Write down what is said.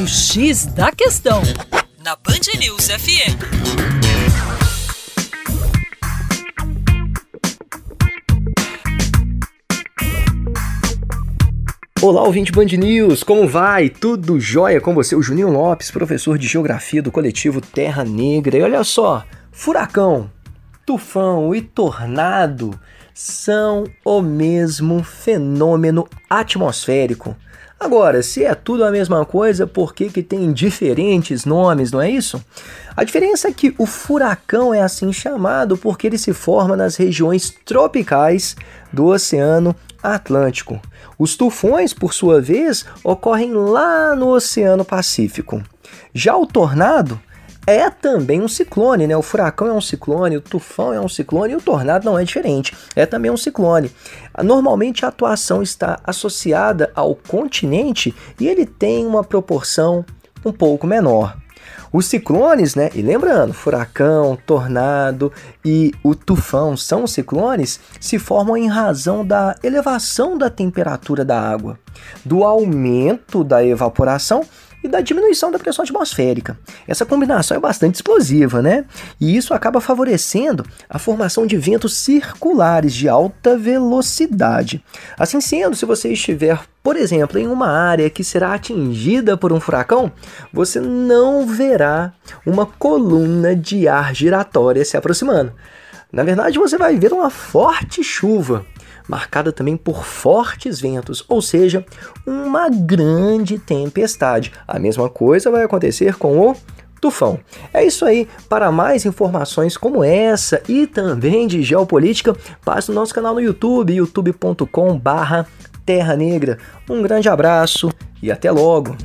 O X da Questão, na Band News FM. Olá, ouvinte Band News, como vai? Tudo jóia com você? O Juninho Lopes, professor de Geografia do coletivo Terra Negra. E olha só, furacão, tufão e tornado são o mesmo fenômeno atmosférico. Agora, se é tudo a mesma coisa, por que, que tem diferentes nomes, não é isso? A diferença é que o furacão é assim chamado porque ele se forma nas regiões tropicais do Oceano Atlântico. Os tufões, por sua vez, ocorrem lá no Oceano Pacífico. Já o tornado é também um ciclone, né? O furacão é um ciclone, o tufão é um ciclone e o tornado não é diferente, é também um ciclone. Normalmente a atuação está associada ao continente e ele tem uma proporção um pouco menor. Os ciclones, né? E lembrando, furacão, tornado e o tufão são ciclones, se formam em razão da elevação da temperatura da água, do aumento da evaporação e da diminuição da pressão atmosférica. Essa combinação é bastante explosiva, né? E isso acaba favorecendo a formação de ventos circulares de alta velocidade. Assim sendo, se você estiver, por exemplo, em uma área que será atingida por um furacão, você não verá uma coluna de ar giratória se aproximando. Na verdade, você vai ver uma forte chuva marcada também por fortes ventos, ou seja, uma grande tempestade. A mesma coisa vai acontecer com o tufão. É isso aí. Para mais informações como essa e também de geopolítica, passe no nosso canal no YouTube, youtube.com/terra negra. Um grande abraço e até logo.